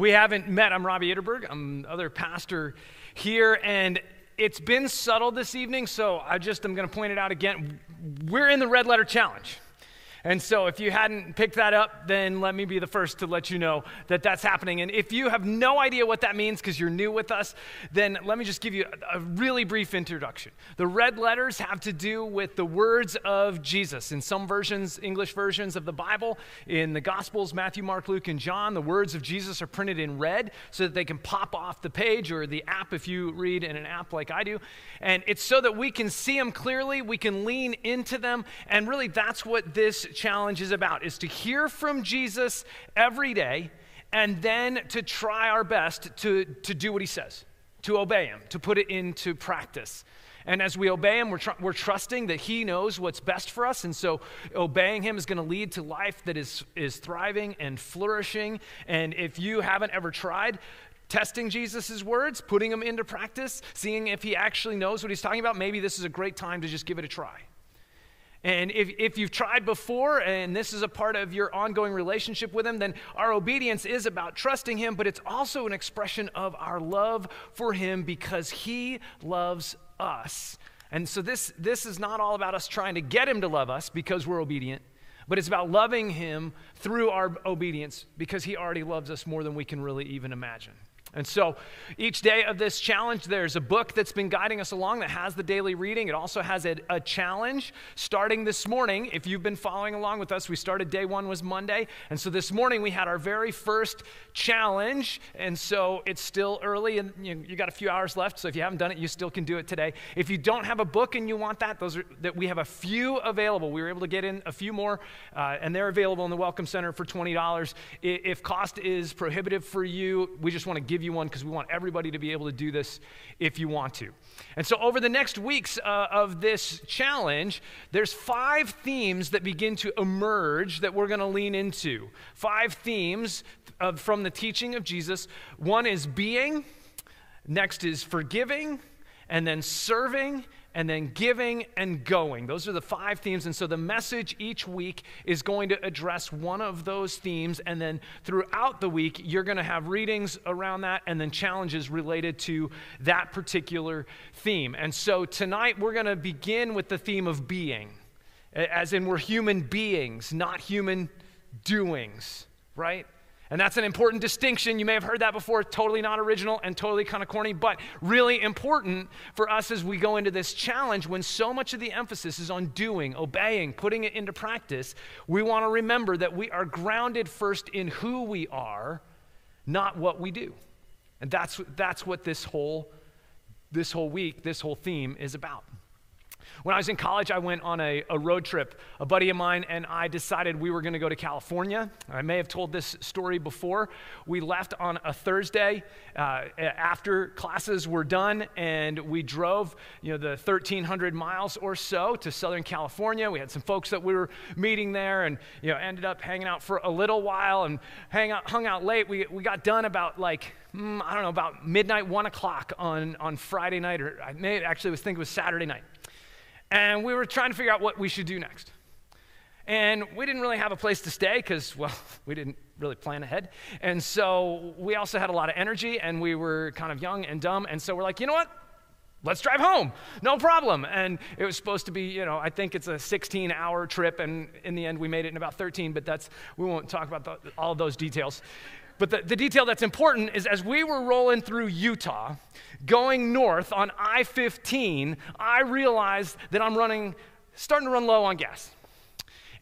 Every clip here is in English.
We haven't met, I'm Robbie Itterberg. I'm other pastor here, and it's been subtle this evening, so I just am going to point it out again. We're in the Red Letter Challenge. And so, if you hadn't picked that up, then let me be the first to let you know that that's happening. And if you have no idea what that means because you're new with us, then let me just give you a, really brief introduction. The red letters have to do with the words of Jesus. In some versions, English versions of the Bible, in the Gospels, Matthew, Mark, Luke, and John, the words of Jesus are printed in red so that they can pop off the page or the app if you read in an app like I do. And it's so that we can see them clearly, we can lean into them, and really that's what this challenge is about is to hear from Jesus every day and then to try our best to, to do what he says, to obey him, to put it into practice. And as we obey him, we're, tr- we're trusting that he knows what's best for us. And so obeying him is going to lead to life that is, is thriving and flourishing. And if you haven't ever tried, testing Jesus' words, putting them into practice, seeing if he actually knows what he's talking about, maybe this is a great time to just give it a try. And if, if you've tried before and this is a part of your ongoing relationship with Him, then our obedience is about trusting Him, but it's also an expression of our love for Him because He loves us. And so this, this is not all about us trying to get Him to love us because we're obedient, but it's about loving Him through our obedience because He already loves us more than we can really even imagine. And so each day of this challenge, there's a book that's been guiding us along that has the daily reading. It also has a, a, challenge starting this morning. If you've been following along with us, we started day one was Monday. And so this morning we had our very first challenge. And so it's still early and you, you got a few hours left. So if you haven't done it, you still can do it today. If you don't have a book and you want that, those are that we have a few available. We were able to get in a few more uh, and they're available in the Welcome Center for $20. If cost is prohibitive for you, we just want to give give you one because we want everybody to be able to do this if you want to. And so, over the next weeks uh, of this challenge, there's five themes that begin to emerge that we're going to lean into. Five themes of, from the teaching of Jesus. One is being, next is forgiving, and then serving, and then giving and going. Those are the five themes. And so the message each week is going to address one of those themes. And then throughout the week, you're going to have readings around that and then challenges related to that particular theme. And so tonight, we're going to begin with the theme of being, as in we're human beings, not human doings, right? And that's an important distinction. You may have heard that before, totally not original and totally kind of corny, but really important for us as we go into this challenge when so much of the emphasis is on doing, obeying, putting it into practice. We want to remember that we are grounded first in who we are, not what we do. And that's, that's what this whole, this whole week, this whole theme is about. When I was in college, I went on a, a road trip. A buddy of mine and I decided we were going to go to California. I may have told this story before. We left on a Thursday uh, after classes were done, and we drove, you know, the 1,300 miles or so to Southern California. We had some folks that we were meeting there, and you know, ended up hanging out for a little while and hang out, hung out late. We, we got done about like mm, I don't know about midnight, one o'clock on on Friday night, or I may actually was think it was Saturday night and we were trying to figure out what we should do next. And we didn't really have a place to stay because, well, we didn't really plan ahead. And so we also had a lot of energy and we were kind of young and dumb. And so we're like, you know what? Let's drive home. No problem. And it was supposed to be, you know, I think it's a 16 hour trip. And in the end, we made it in about 13, but that's, we won't talk about the, all those details. But the, the detail that's important is as we were rolling through Utah, going north on I 15, I realized that I'm running, starting to run low on gas.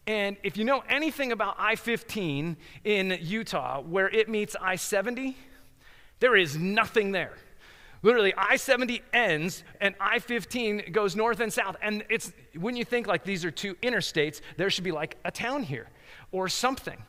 And if you know anything about I 15 in Utah, where it meets I 70, there is nothing there. Literally, I 70 ends and I 15 goes north and south. And it's when you think like these are two interstates, there should be like a town here or something.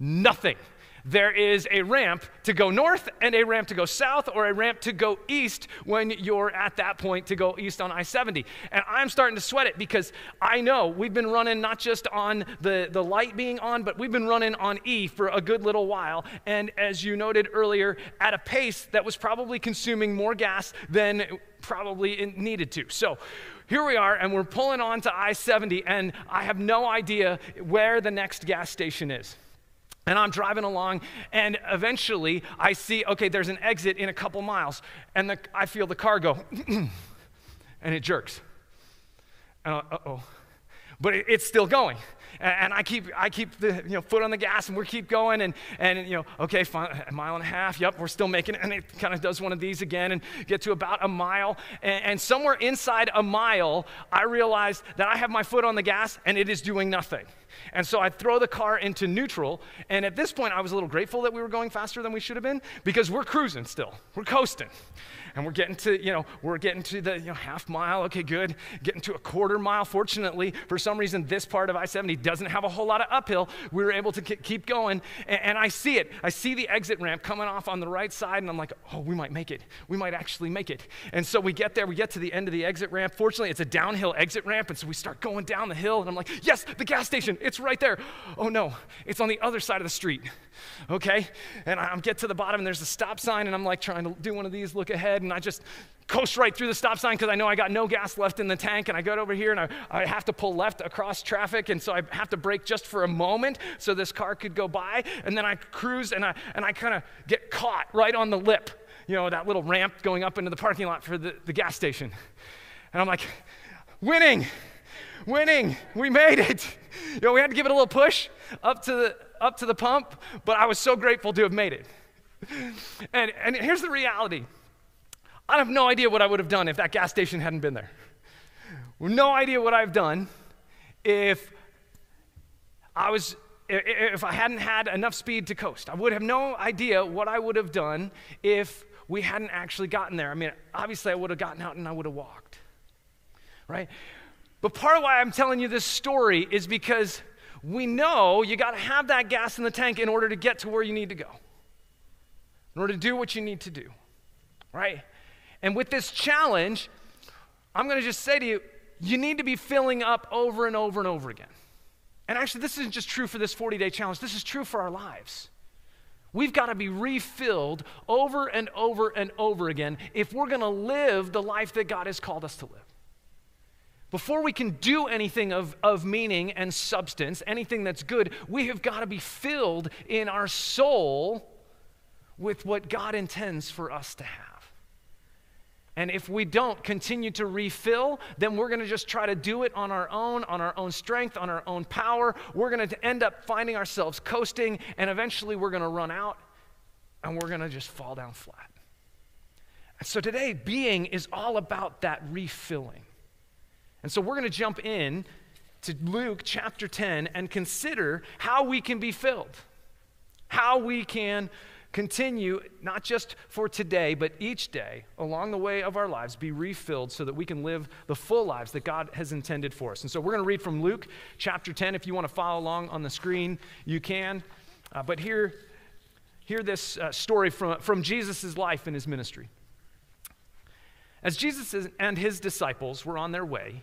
Nothing. There is a ramp to go north and a ramp to go south or a ramp to go east when you're at that point to go east on I 70. And I'm starting to sweat it because I know we've been running not just on the, the light being on, but we've been running on E for a good little while. And as you noted earlier, at a pace that was probably consuming more gas than probably it needed to. So here we are, and we're pulling on to I 70, and I have no idea where the next gas station is. And I'm driving along, and eventually I see, okay, there's an exit in a couple miles. And the, I feel the car go, and it jerks. Uh oh. But it, it's still going and I keep, I keep the you know, foot on the gas and we keep going and, and you know, okay, fine, a mile and a half, yep, we're still making it. And it kind of does one of these again and get to about a mile. And, and somewhere inside a mile, I realize that I have my foot on the gas and it is doing nothing. And so I throw the car into neutral. And at this point, I was a little grateful that we were going faster than we should have been because we're cruising still. We're coasting and we're getting to, you know, we're getting to the you know, half mile. Okay, good. Getting to a quarter mile. Fortunately, for some reason, this part of I 70 doesn't have a whole lot of uphill. We were able to keep going. And, and I see it. I see the exit ramp coming off on the right side, and I'm like, oh, we might make it. We might actually make it. And so we get there. We get to the end of the exit ramp. Fortunately, it's a downhill exit ramp. And so we start going down the hill, and I'm like, yes, the gas station. It's right there. Oh, no, it's on the other side of the street okay? And I get to the bottom and there's a stop sign and I'm like trying to do one of these, look ahead, and I just coast right through the stop sign because I know I got no gas left in the tank. And I go over here and I, I have to pull left across traffic. And so I have to brake just for a moment so this car could go by. And then I cruise and I, and I kind of get caught right on the lip, you know, that little ramp going up into the parking lot for the, the gas station. And I'm like, winning, winning, we made it. You know, we had to give it a little push up to the, up to the pump, but I was so grateful to have made it. And, and here's the reality I have no idea what I would have done if that gas station hadn't been there. No idea what I've done if I was if I hadn't had enough speed to coast. I would have no idea what I would have done if we hadn't actually gotten there. I mean, obviously I would have gotten out and I would have walked. Right? But part of why I'm telling you this story is because we know you got to have that gas in the tank in order to get to where you need to go, in order to do what you need to do, right? And with this challenge, I'm going to just say to you, you need to be filling up over and over and over again. And actually, this isn't just true for this 40 day challenge, this is true for our lives. We've got to be refilled over and over and over again if we're going to live the life that God has called us to live. Before we can do anything of, of meaning and substance, anything that's good, we have got to be filled in our soul with what God intends for us to have. And if we don't continue to refill, then we're going to just try to do it on our own, on our own strength, on our own power. We're going to end up finding ourselves coasting, and eventually we're going to run out and we're going to just fall down flat. And so today, being is all about that refilling. And so we're going to jump in to Luke chapter 10 and consider how we can be filled, how we can continue, not just for today, but each day along the way of our lives, be refilled so that we can live the full lives that God has intended for us. And so we're going to read from Luke chapter 10. If you want to follow along on the screen, you can. Uh, but hear, hear this uh, story from, from Jesus' life and his ministry. As Jesus and his disciples were on their way,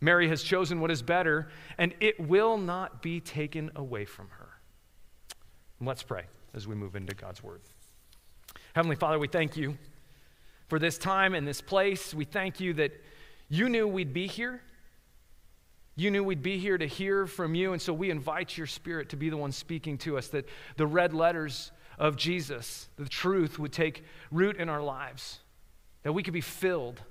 Mary has chosen what is better, and it will not be taken away from her. let's pray as we move into God's word. Heavenly Father, we thank you for this time and this place. We thank you that you knew we'd be here. You knew we'd be here to hear from you, and so we invite your spirit to be the one speaking to us, that the red letters of Jesus, the truth, would take root in our lives, that we could be filled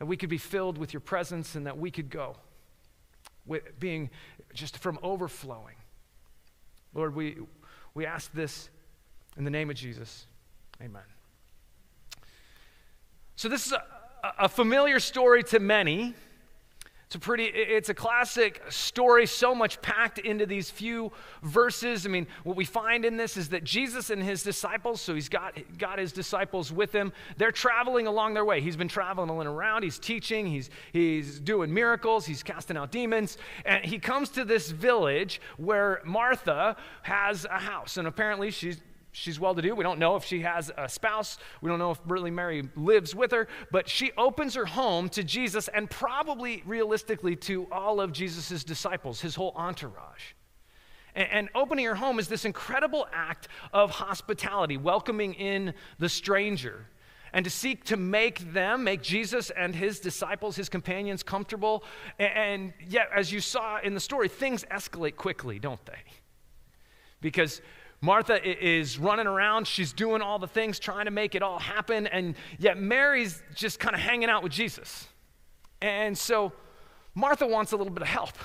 that we could be filled with your presence and that we could go with being just from overflowing. Lord, we, We ask this in the name of Jesus. Amen. So, this is a, a familiar story to many. It's a pretty, it's a classic story, so much packed into these few verses. I mean, what we find in this is that Jesus and his disciples, so he's got, got his disciples with him, they're traveling along their way. He's been traveling all around, he's teaching, he's, he's doing miracles, he's casting out demons. And he comes to this village where Martha has a house. And apparently she's she's well to do. We don't know if she has a spouse. We don't know if really Mary lives with her, but she opens her home to Jesus and probably realistically to all of Jesus' disciples, his whole entourage. And, opening her home is this incredible act of hospitality, welcoming in the stranger. And to seek to make them, make Jesus and his disciples, his companions, comfortable. And yet, as you saw in the story, things escalate quickly, don't they? Because Martha is running around. She's doing all the things, trying to make it all happen. And yet Mary's just kind of hanging out with Jesus. And so Martha wants a little bit of help,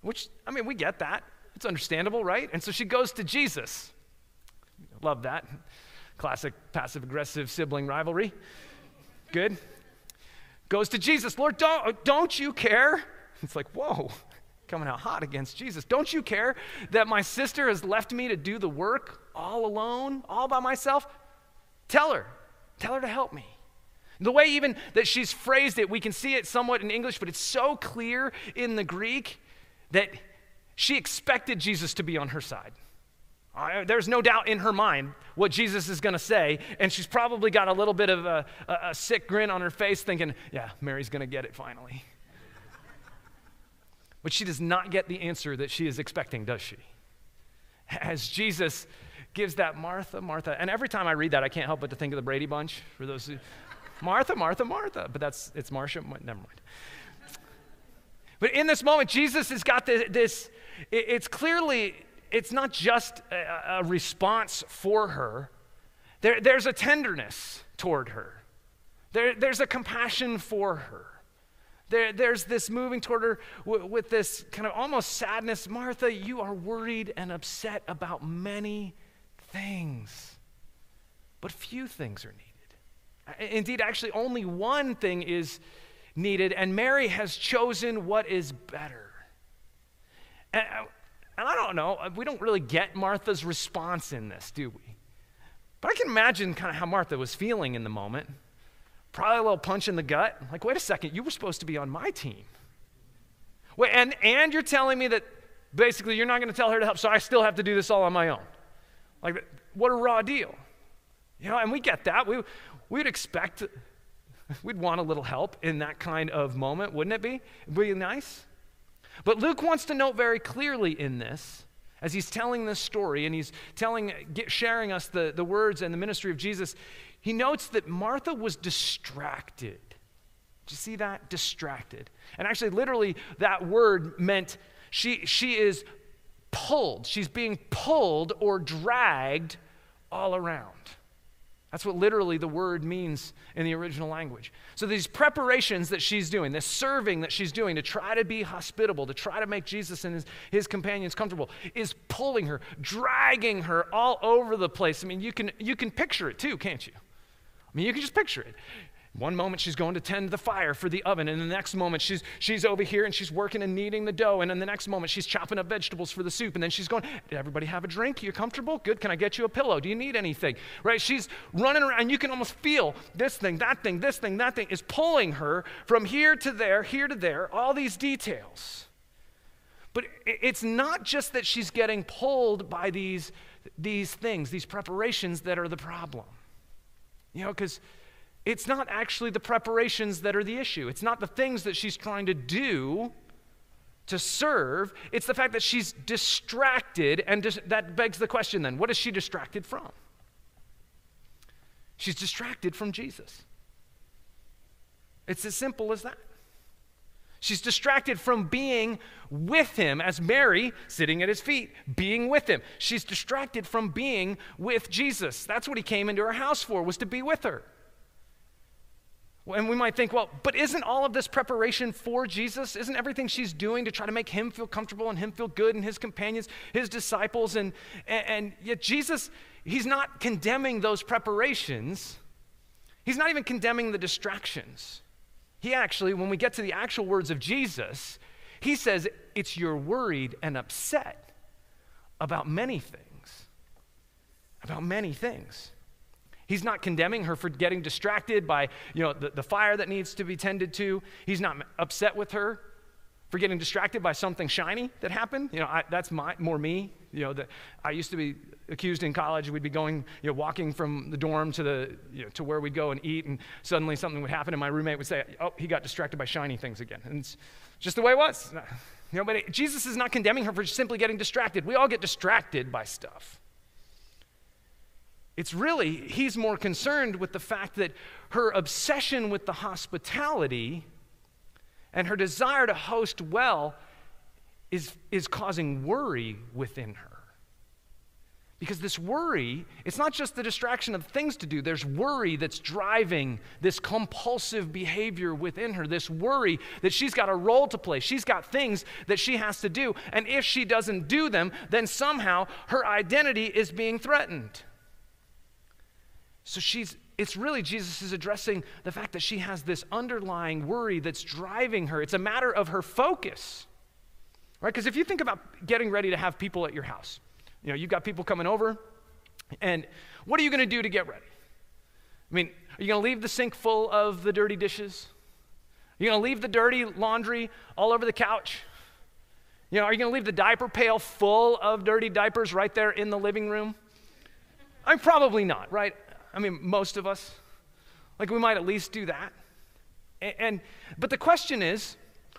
which, I mean, we get that. It's understandable, right? And so she goes to Jesus. Love that. Classic passive aggressive sibling rivalry. Good. Goes to Jesus. Lord, don't, don't you care? It's like, whoa, coming out hot against Jesus. Don't you care that my sister has left me to do the work all alone, all by myself? Tell her. Tell her to help me. The way even that she's phrased it, we can see it somewhat in English, but it's so clear in the Greek that she expected Jesus to be on her side. there's no doubt in her mind what Jesus is going to say, and she's probably got a little bit of a, a, a sick grin on her face, thinking, Yeah, Mary's going to get it finally. But she does not get the answer that she is expecting, does she? As Jesus gives that Martha, Martha, and every time I read that, I can't help but to think of the Brady Bunch for those who, Martha, Martha, Martha. But that's, it's Marcia, never mind. But in this moment, Jesus has got this, this it's clearly, it's not just a, a response for her, there, there's a tenderness toward her, there, there's a compassion for her. There, there's this moving toward her w- with this kind of almost sadness. Martha, you are worried and upset about many things, but few things are needed. Indeed, actually, only one thing is needed, and Mary has chosen what is better. And, uh, and I don't know, we don't really get Martha's response in this, do we? But I can imagine kind of how Martha was feeling in the moment. Probably a little punch in the gut. Like, wait a second, you were supposed to be on my team. Wait, and, and you're telling me that basically you're not going to tell her to help, so I still have to do this all on my own. Like, what a raw deal. You know, and we get that. We, we'd expect, we'd want a little help in that kind of moment, wouldn't it be? It'd be nice. But Luke wants to note very clearly in this, as he's telling this story and he's telling, sharing us the, the words and the ministry of Jesus, he notes that Martha was distracted. Do you see that? Distracted. And actually, literally, that word meant she, she is pulled. She's being pulled or dragged all around. That's what literally the word means in the original language. So, these preparations that she's doing, this serving that she's doing to try to be hospitable, to try to make Jesus and his, his companions comfortable, is pulling her, dragging her all over the place. I mean, you can, you can picture it too, can't you? I mean, you can just picture it. One moment she's going to tend the fire for the oven, and the next moment she's, she's over here and she's working and kneading the dough, and then the next moment she's chopping up vegetables for the soup, and then she's going, Did everybody have a drink? You're comfortable? Good. Can I get you a pillow? Do you need anything? Right? She's running around, and you can almost feel this thing, that thing, this thing, that thing is pulling her from here to there, here to there, all these details. But it's not just that she's getting pulled by these, these things, these preparations that are the problem. You know, because it's not actually the preparations that are the issue. It's not the things that she's trying to do to serve. It's the fact that she's distracted, and dis- that begs the question then what is she distracted from? She's distracted from Jesus. It's as simple as that. She's distracted from being with him as Mary, sitting at his feet, being with him. She's distracted from being with Jesus. That's what he came into her house for, was to be with her. And we might think, well, but isn't all of this preparation for Jesus? Isn't everything she's doing to try to make him feel comfortable and him feel good and his companions, his disciples? And, and, and yet, Jesus, he's not condemning those preparations. He's not even condemning the distractions. He actually, when we get to the actual words of Jesus, he says, It's you're worried and upset about many things. About many things. He's not condemning her for getting distracted by, you know, the, the fire that needs to be tended to. He's not upset with her for getting distracted by something shiny that happened. You know, I, that's my, more me. You know, that I used to be accused in college. We'd be going, you know, walking from the dorm to the, you know, to where we'd go and eat, and suddenly something would happen, and my roommate would say, "Oh, he got distracted by shiny things again." And it's just the way it was. You know, but it, Jesus is not condemning her for simply getting distracted. We all get distracted by stuff. It's really, he's more concerned with the fact that her obsession with the hospitality and her desire to host well is, is causing worry within her. Because this worry, it's not just the distraction of things to do, there's worry that's driving this compulsive behavior within her. This worry that she's got a role to play, she's got things that she has to do. And if she doesn't do them, then somehow her identity is being threatened. So she's it's really Jesus is addressing the fact that she has this underlying worry that's driving her. It's a matter of her focus. Right? Because if you think about getting ready to have people at your house, you know, you've got people coming over, and what are you going to do to get ready? I mean, are you going to leave the sink full of the dirty dishes? Are you going to leave the dirty laundry all over the couch? You know, are you going to leave the diaper pail full of dirty diapers right there in the living room? I'm probably not, right? I mean, most of us. Like, we might at least do that. And, and, but the question is,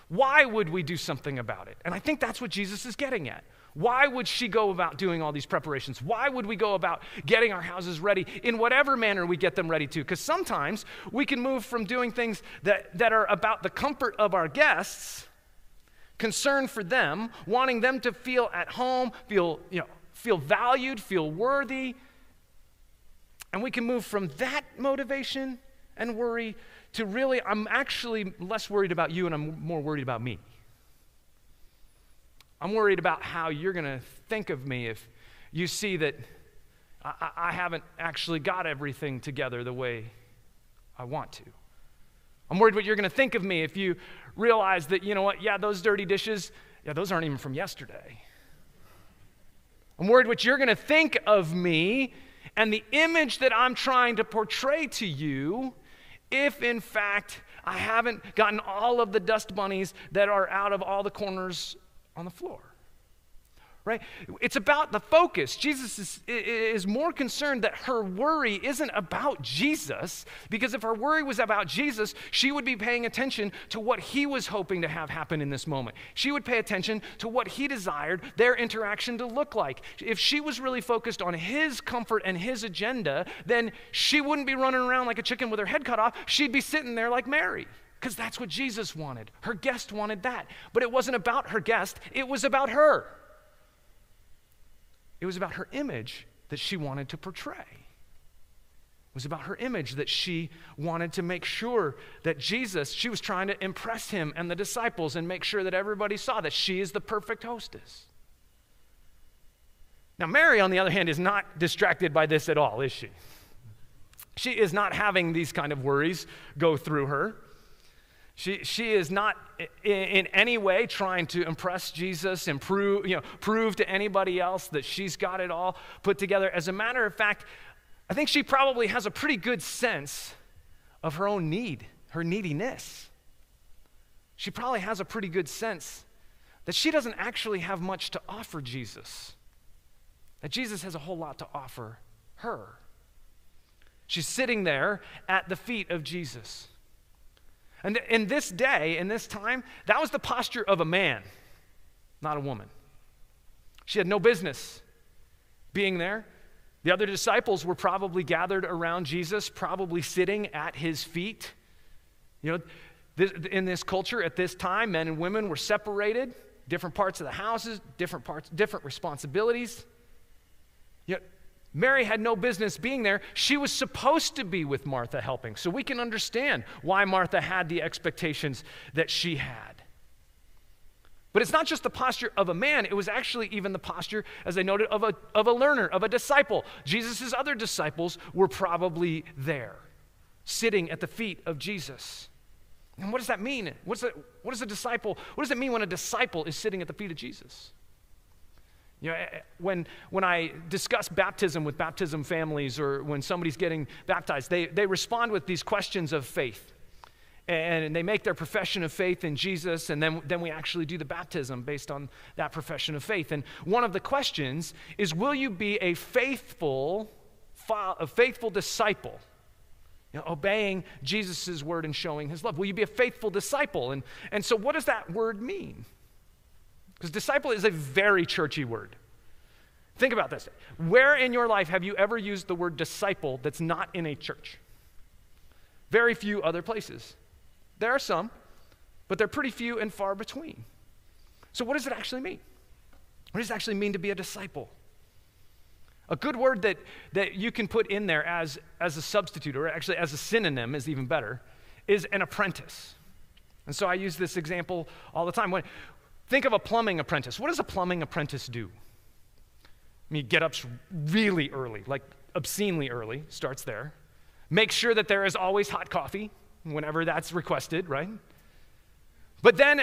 why would we do something about it? And I think that's what Jesus is getting at. Why would she go about doing all these preparations? Why would we go about getting our houses ready in whatever manner we get them ready to? Because sometimes we can move from doing things that, that are about the comfort of our guests, concern for them, wanting them to feel at home, feel, you know, feel valued, feel worthy, and we can move from that motivation and worry to really, I'm actually less worried about you and I'm more worried about me. I'm worried about how you're going to think of me if you see that I, I, haven't actually got everything together the way I want to. I'm worried what you're going to think of me if you realize that, you know what, yeah, those dirty dishes, yeah, those aren't even from yesterday. I'm worried what you're going to think of me and the image that I'm trying to portray to you, if in fact I haven't gotten all of the dust bunnies that are out of all the corners on the floor right? It's about the focus. Jesus is, is more concerned that her worry isn't about Jesus, because if her worry was about Jesus, she would be paying attention to what he was hoping to have happen in this moment. She would pay attention to what he desired their interaction to look like. If she was really focused on his comfort and his agenda, then she wouldn't be running around like a chicken with her head cut off. She'd be sitting there like Mary. Because that's what Jesus wanted. Her guest wanted that. But it wasn't about her guest, it was about her. It was about her image that she wanted to portray. It was about her image that she wanted to make sure that Jesus, she was trying to impress him and the disciples and make sure that everybody saw that she is the perfect hostess. Now, Mary, on the other hand, is not distracted by this at all, is she? She is not having these kind of worries go through her. She, she is not in, any way trying to impress Jesus and you know, prove to anybody else that she's got it all put together. As a matter of fact, I think she probably has a pretty good sense of her own need, her neediness. She probably has a pretty good sense that she doesn't actually have much to offer Jesus, that Jesus has a whole lot to offer her. She's sitting there at the feet of Jesus. And in this day, in this time, that was the posture of a man, not a woman. She had no business being there. The other disciples were probably gathered around Jesus, probably sitting at his feet. You know, this, in this culture at this time, men and women were separated, different parts of the houses, different parts, different responsibilities. Mary had no business being there. She was supposed to be with Martha helping. So we can understand why Martha had the expectations that she had. But it's not just the posture of a man, it was actually even the posture, as I noted, of a, of a learner, of a disciple. Jesus' other disciples were probably there, sitting at the feet of Jesus. And what does that mean? What's that, what does a disciple, what does it mean when a disciple is sitting at the feet of Jesus? You know, eh, eh, when, when I discuss baptism with baptism families or when somebody's getting baptized, they, they respond with these questions of faith. And they make their profession of faith in Jesus, and then, then we actually do the baptism based on that profession of faith. And one of the questions is Will you be a faithful, a faithful disciple? You know, obeying Jesus' word and showing his love. Will you be a faithful disciple? And, and so, what does that word mean? Because disciple is a very churchy word. Think about this. Where in your life have you ever used the word disciple that's not in a church? Very few other places. There are some, but they're pretty few and far between. So, what does it actually mean? What does it actually mean to be a disciple? A good word that, that you can put in there as, as a substitute, or actually as a synonym is even better, is an apprentice. And so I use this example all the time. When, think of a plumbing apprentice. What does a plumbing apprentice do? I mean, get up really early, like obscenely early, starts there. Make sure that there is always hot coffee whenever that's requested, right? But then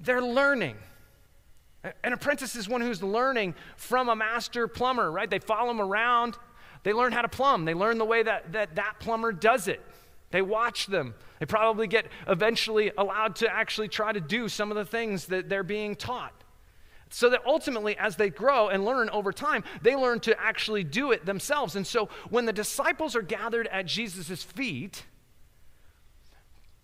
they're learning. An apprentice is one who's learning from a master plumber, right? They follow him around. They learn how to plumb. They learn the way that that, that plumber does it. They watch them. They probably get eventually allowed to actually try to do some of the things that they're being taught. So that ultimately, as they grow and learn over time, they learn to actually do it themselves. And so when the disciples are gathered at Jesus' feet,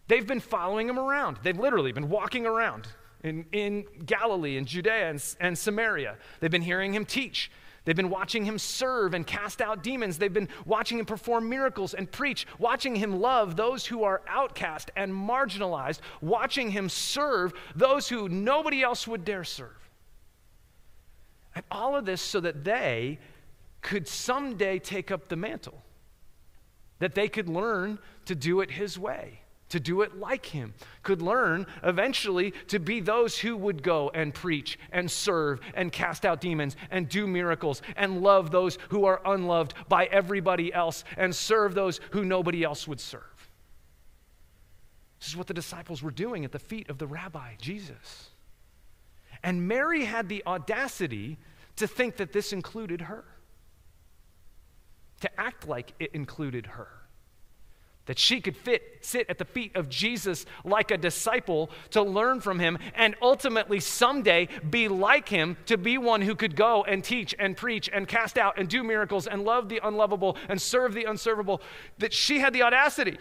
they've been following him around. They've literally been walking around in, in Galilee and Judea and, and Samaria. They've been hearing him teach. They've been watching him serve and cast out demons. They've been watching him perform miracles and preach, watching him love those who are outcast and marginalized, watching him serve those who nobody else would dare serve. And all of this so that they could someday take up the mantle, that they could learn to do it his way, to do it like him, could learn eventually to be those who would go and preach and serve and cast out demons and do miracles and love those who are unloved by everybody else and serve those who nobody else would serve. This is what the disciples were doing at the feet of the rabbi, Jesus. And Mary had the audacity to think that this included her, to act like it included her. That she could fit, sit at the feet of Jesus like a disciple to learn from him and ultimately someday be like him to be one who could go and teach and preach and cast out and do miracles and love the unlovable and serve the unservable. That she had the audacity.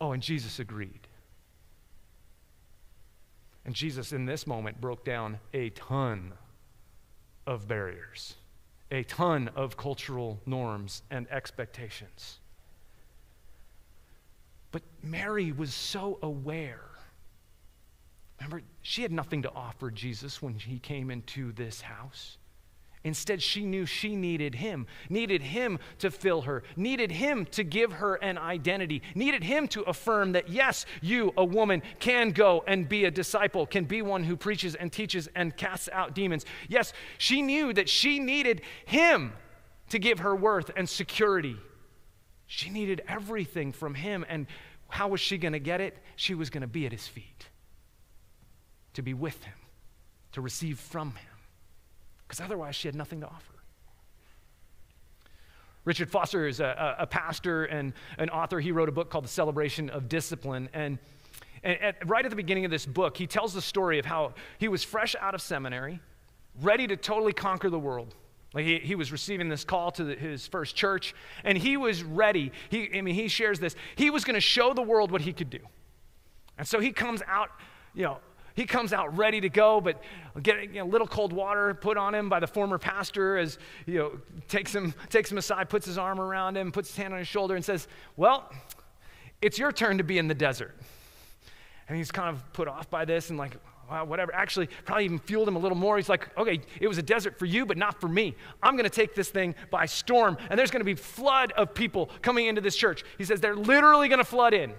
Oh, and Jesus agreed. And Jesus, in this moment, broke down a ton of barriers, a ton of cultural norms and expectations. But Mary was so aware. Remember, she had nothing to offer Jesus when he came into this house. Instead, she knew she needed him, needed him to fill her, needed him to give her an identity, needed him to affirm that, yes, you, a woman, can go and be a disciple, can be one who preaches and teaches and casts out demons. Yes, she knew that she needed him to give her worth and security. She needed everything from him. And how was she going to get it? She was going to be at his feet, to be with him, to receive from him because otherwise she had nothing to offer. Richard Foster is a, a, pastor and an author. He wrote a book called The Celebration of Discipline. And, and at, right at the beginning of this book, he tells the story of how he was fresh out of seminary, ready to totally conquer the world. Like he, he was receiving this call to the, his first church, and he was ready. He, I mean, he shares this. He was going to show the world what he could do. And so he comes out, you know, he comes out ready to go, but getting you know, a little cold water put on him by the former pastor as you know takes him takes him aside, puts his arm around him, puts his hand on his shoulder, and says, "Well, it's your turn to be in the desert." And he's kind of put off by this and like, well, whatever. Actually, probably even fueled him a little more. He's like, okay, it was a desert for you, but not for me. I'm going to take this thing by storm, and there's going to be flood of people coming into this church. He says they're literally going to flood in.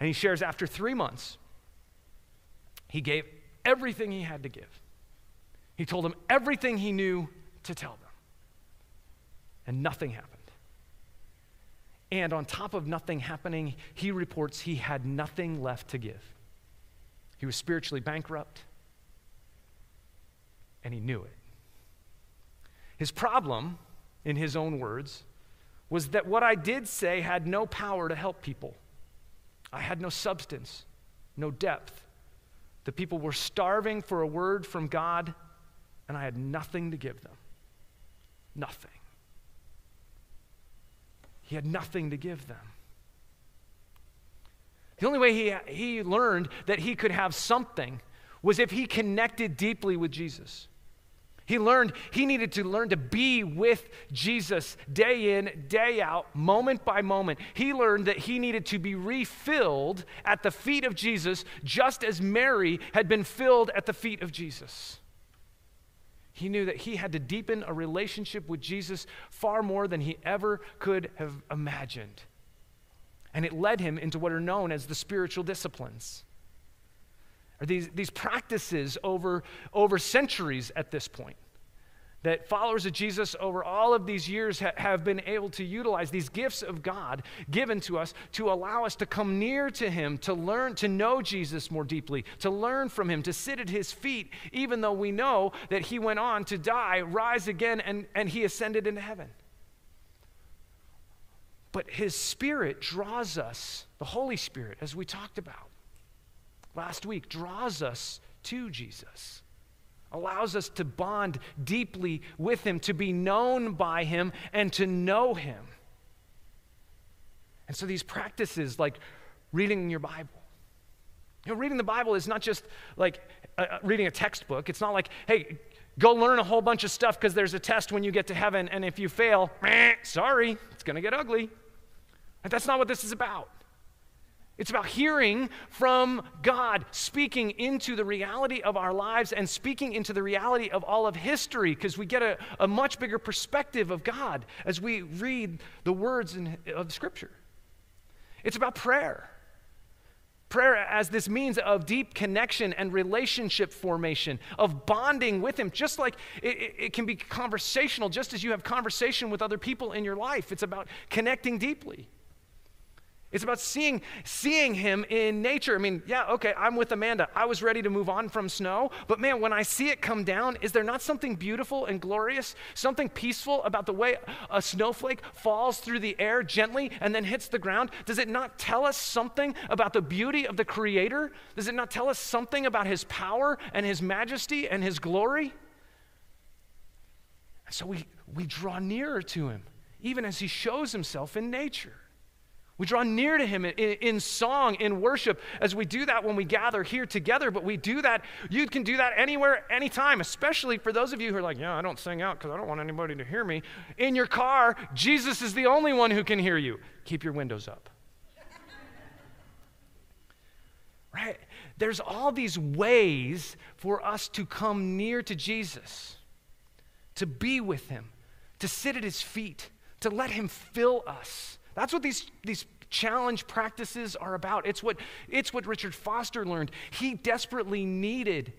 And he shares after three months, he gave everything he had to give. He told them everything he knew to tell them. And nothing happened. And on top of nothing happening, he reports he had nothing left to give. He was spiritually bankrupt, and he knew it. His problem, in his own words, was that what I did say had no power to help people. I had no substance, no depth. The people were starving for a word from God, and I had nothing to give them. Nothing. He had nothing to give them. The only way he, he learned that he could have something was if he connected deeply with Jesus. He learned he needed to learn to be with Jesus day in, day out, moment by moment. He learned that he needed to be refilled at the feet of Jesus, just as Mary had been filled at the feet of Jesus. He knew that he had to deepen a relationship with Jesus far more than he ever could have imagined. And it led him into what are known as the spiritual disciplines. These, these practices over, over centuries at this point that followers of Jesus over all of these years ha- have been able to utilize these gifts of God given to us to allow us to come near to Him, to learn, to know Jesus more deeply, to learn from Him, to sit at His feet, even though we know that He went on to die, rise again, and, and He ascended into heaven. But His Spirit draws us, the Holy Spirit, as we talked about last week, draws us to Jesus allows us to bond deeply with Him, to be known by Him, and to know Him. And so these practices, like reading your Bible, you know, reading the Bible is not just like uh, uh reading a textbook. It's not like, hey, go learn a whole bunch of stuff because there's a test when you get to heaven, and if you fail, sorry, it's going to get ugly. that's not what this is about. It's about hearing from God, speaking into the reality of our lives and speaking into the reality of all of history, because we get a, a, much bigger perspective of God as we read the words in, of Scripture. It's about prayer. Prayer as this means of deep connection and relationship formation, of bonding with Him, just like it, it, it can be conversational, just as you have conversation with other people in your life. It's about connecting deeply. It's about seeing, seeing him in nature. I mean, yeah, okay, I'm with Amanda. I was ready to move on from snow, but man, when I see it come down, is there not something beautiful and glorious, something peaceful about the way a snowflake falls through the air gently and then hits the ground? Does it not tell us something about the beauty of the Creator? Does it not tell us something about his power and his majesty and his glory? So we, we draw nearer to him, even as he shows himself in nature. We draw near to Him in, in, song, in worship, as we do that when we gather here together. But we do that, you can do that anywhere, anytime, especially for those of you who are like, yeah, I don't sing out because I don't want anybody to hear me. In your car, Jesus is the only one who can hear you. Keep your windows up. right? There's all these ways for us to come near to Jesus, to be with Him, to sit at His feet, to let Him fill us that's what these, these challenge practices are about. It's what, it's what Richard Foster learned. He desperately needed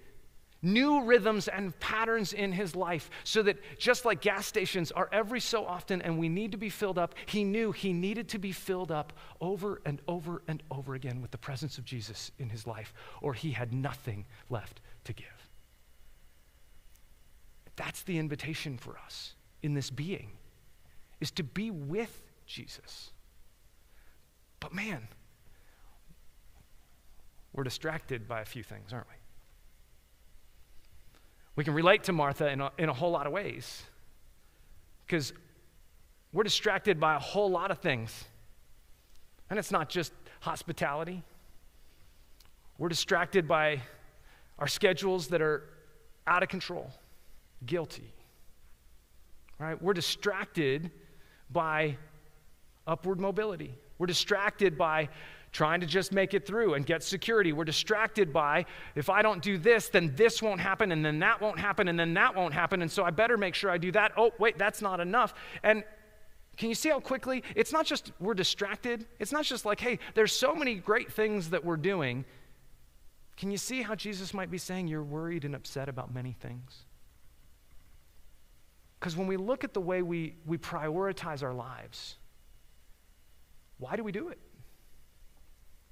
new rhythms and patterns in his life so that just like gas stations are every so often and we need to be filled up, he knew he needed to be filled up over and over and over again with the presence of Jesus in his life, or he had nothing left to give. That's the invitation for us in this being, is to be with Jesus. But man, we're distracted by a few things, aren't we? We can relate to Martha in a, in a whole lot of ways because we're distracted by a whole lot of things. And it's not just hospitality, we're distracted by our schedules that are out of control, guilty. Right? We're distracted by upward mobility. We're distracted by trying to just make it through and get security. We're distracted by, if I don't do this, then this won't happen, and then that won't happen, and then that won't happen, and so I better make sure I do that. Oh, wait, that's not enough. And can you see how quickly? It's not just we're distracted. It's not just like, hey, there's so many great things that we're doing. Can you see how Jesus might be saying you're worried and upset about many things? Because when we look at the way we, we prioritize our lives, why do we do it?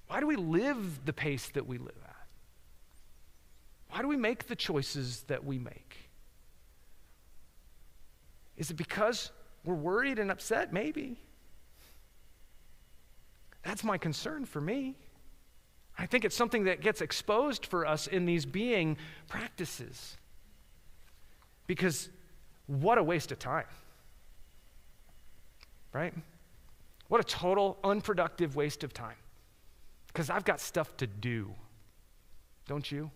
Why do we live the pace that we live at? Why do we make the choices that we make? Is it because we're worried and upset? Maybe. That's my concern for me. I think it's something that gets exposed for us in these being practices. Because what a waste of time. Right? What a total unproductive waste of time. Because I've got stuff to do. Don't you?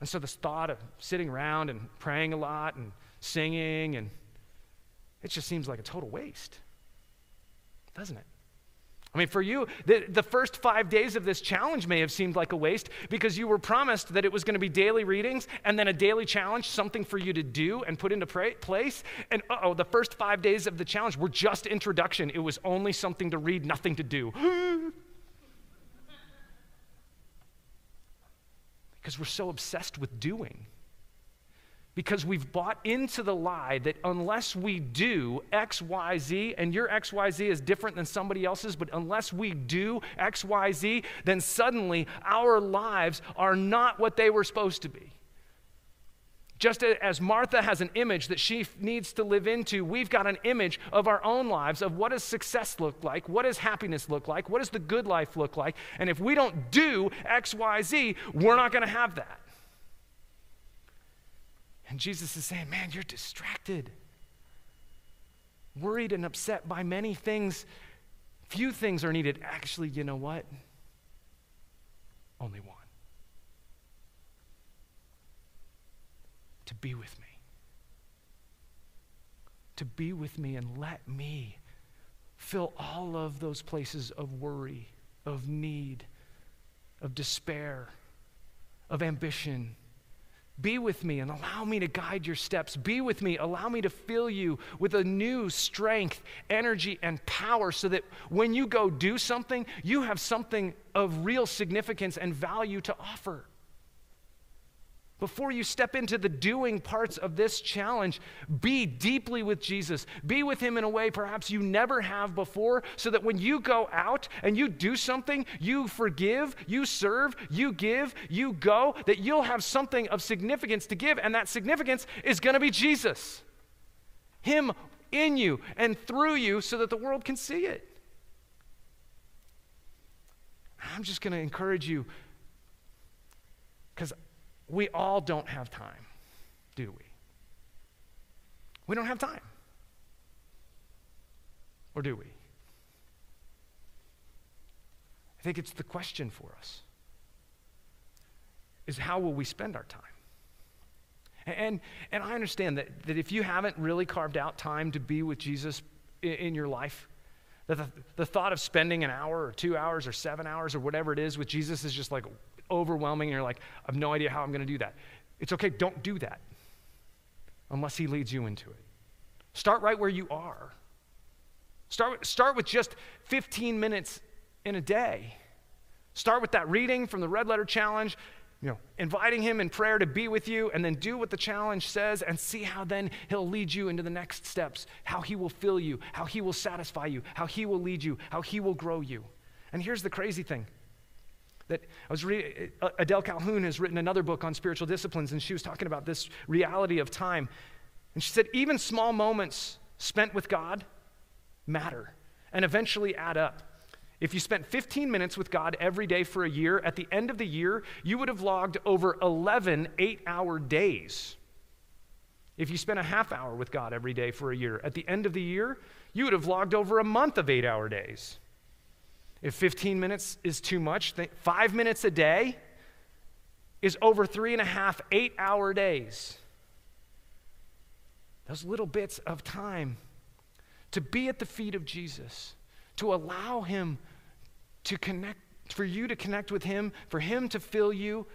And so this thought of sitting around and praying a lot and singing and it just seems like a total waste, doesn't it? I mean, for you, the, the first five days of this challenge may have seemed like a waste because you were promised that it was going to be daily readings and then a daily challenge, something for you to do and put into pra- place. And oh, the first five days of the challenge were just introduction. It was only something to read, nothing to do. because we're so obsessed with doing because we've bought into the lie that unless we do X, Y, Z, and your X, Y, Z is different than somebody else's, but unless we do X, Y, Z, then suddenly our lives are not what they were supposed to be. Just as Martha has an image that she needs to live into, we've got an image of our own lives of what does success look like? What does happiness look like? What does the good life look like? And if we don't do X, Y, Z, we're not going to have that. And Jesus is saying, Man, you're distracted, worried and upset by many things. Few things are needed. Actually, you know what? Only one to be with me. To be with me and let me fill all of those places of worry, of need, of despair, of ambition be with me and allow me to guide your steps. Be with me. Allow me to fill you with a new strength, energy, and power so that when you go do something, you have something of real significance and value to offer. Before you step into the doing parts of this challenge, be deeply with Jesus. Be with Him in a way perhaps you never have before, so that when you go out and you do something, you forgive, you serve, you give, you go, that you'll have something of significance to give, and that significance is going to be Jesus. Him in you and through you, so that the world can see it. I'm just going to encourage you we all don't have time, do we? We don't have time. Or do we? I think it's the question for us is how will we spend our time? And, and I understand that, that if you haven't really carved out time to be with Jesus in, in your life, that the, the thought of spending an hour or two hours or seven hours or whatever it is with Jesus is just like overwhelming and you're like, I have no idea how I'm going to do that. It's okay, don't do that unless He leads you into it. Start right where you are. Start, start with just 15 minutes in a day. Start with that reading from the Red Letter Challenge, you know, inviting him in prayer to be with you, and then do what the challenge says and see how then he'll lead you into the next steps, how he will fill you, how he will satisfy you, how he will lead you, how he will grow you. And here's the crazy thing that I was reading, uh, Adele Calhoun has written another book on spiritual disciplines, and she was talking about this reality of time. And she said, even small moments spent with God matter and eventually add up. If you spent 15 minutes with God every day for a year, at the end of the year, you would have logged over 11 eight hour days. If you spent a half hour with God every day for a year, at the end of the year, you would have logged over a month of eight hour days. If 15 minutes is too much, five minutes a day is over three and a half, eight hour days. Those little bits of time to be at the feet of Jesus, to allow Him to connect, for you to connect with Him, for Him to fill you,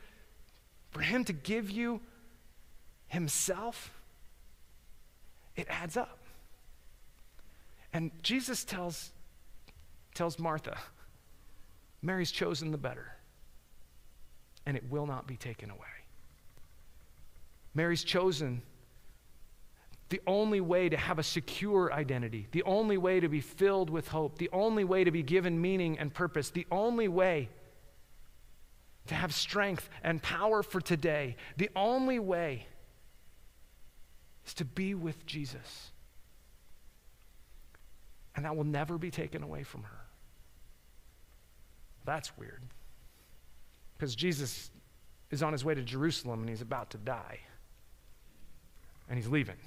for Him to give you Himself, it adds up. And Jesus tells, tells Martha, Mary's chosen the better, and it will not be taken away. Mary's chosen the only way to have a secure identity, the only way to be filled with hope, the only way to be given meaning and purpose, the only way to have strength and power for today, the only way is to be with Jesus. And that will never be taken away from her. That's weird. Because Jesus is on his way to Jerusalem and he's about to die. And he's leaving.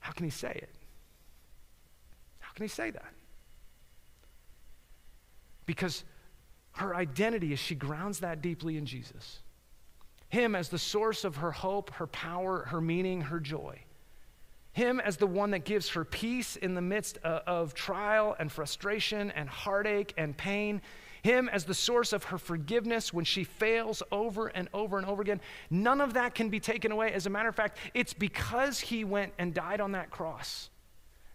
How can he say it? How can he say that? Because her identity is she grounds that deeply in Jesus. Him as the source of her hope, her power, her meaning, her joy. Him as the one that gives her peace in the midst of, trial and frustration and heartache and pain. Him as the source of her forgiveness when she fails over and over and over again. None of that can be taken away. As a matter of fact, it's because he went and died on that cross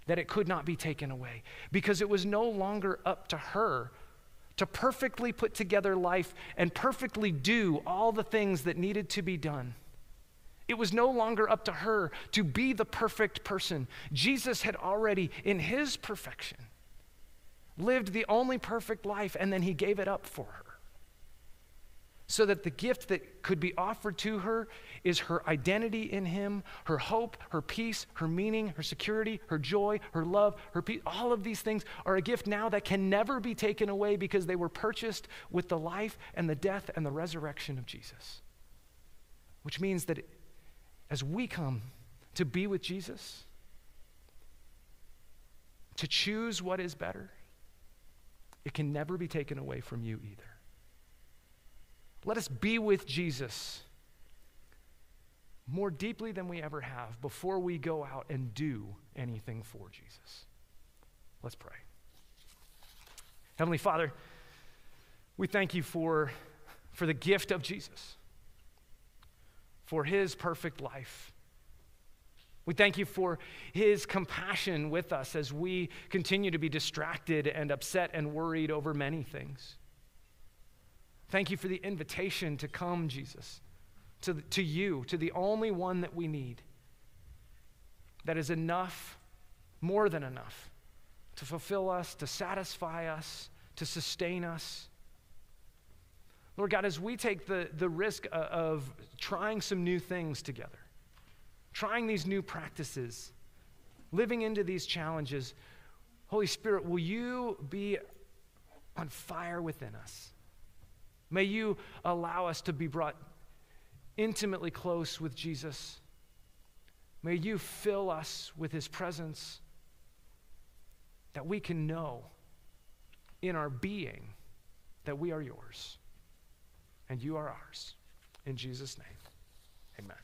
that it could not be taken away. Because it was no longer up to her to perfectly put together life and perfectly do all the things that needed to be done. It was no longer up to her to be the perfect person. Jesus had already, in his perfection, lived the only perfect life, and then he gave it up for her. So that the gift that could be offered to her is her identity in him, her hope, her peace, her meaning, her security, her joy, her love, her peace. All of these things are a gift now that can never be taken away because they were purchased with the life and the death and the resurrection of Jesus. Which means that as we come to be with Jesus, to choose what is better, it can never be taken away from you either. Let us be with Jesus more deeply than we ever have before we go out and do anything for Jesus. Let's pray. Heavenly Father, we thank you for, for the gift of Jesus, for his perfect life we thank you for his compassion with us as we continue to be distracted and upset and worried over many things. Thank you for the invitation to come, Jesus, to, to you, to the only one that we need, that is enough, more than enough, to fulfill us, to satisfy us, to sustain us. Lord God, as we take the, the risk of, trying some new things together, trying these new practices, living into these challenges, Holy Spirit, will you be on fire within us? May you allow us to be brought intimately close with Jesus. May you fill us with his presence that we can know in our being that we are yours and you are ours. In Jesus' name, amen.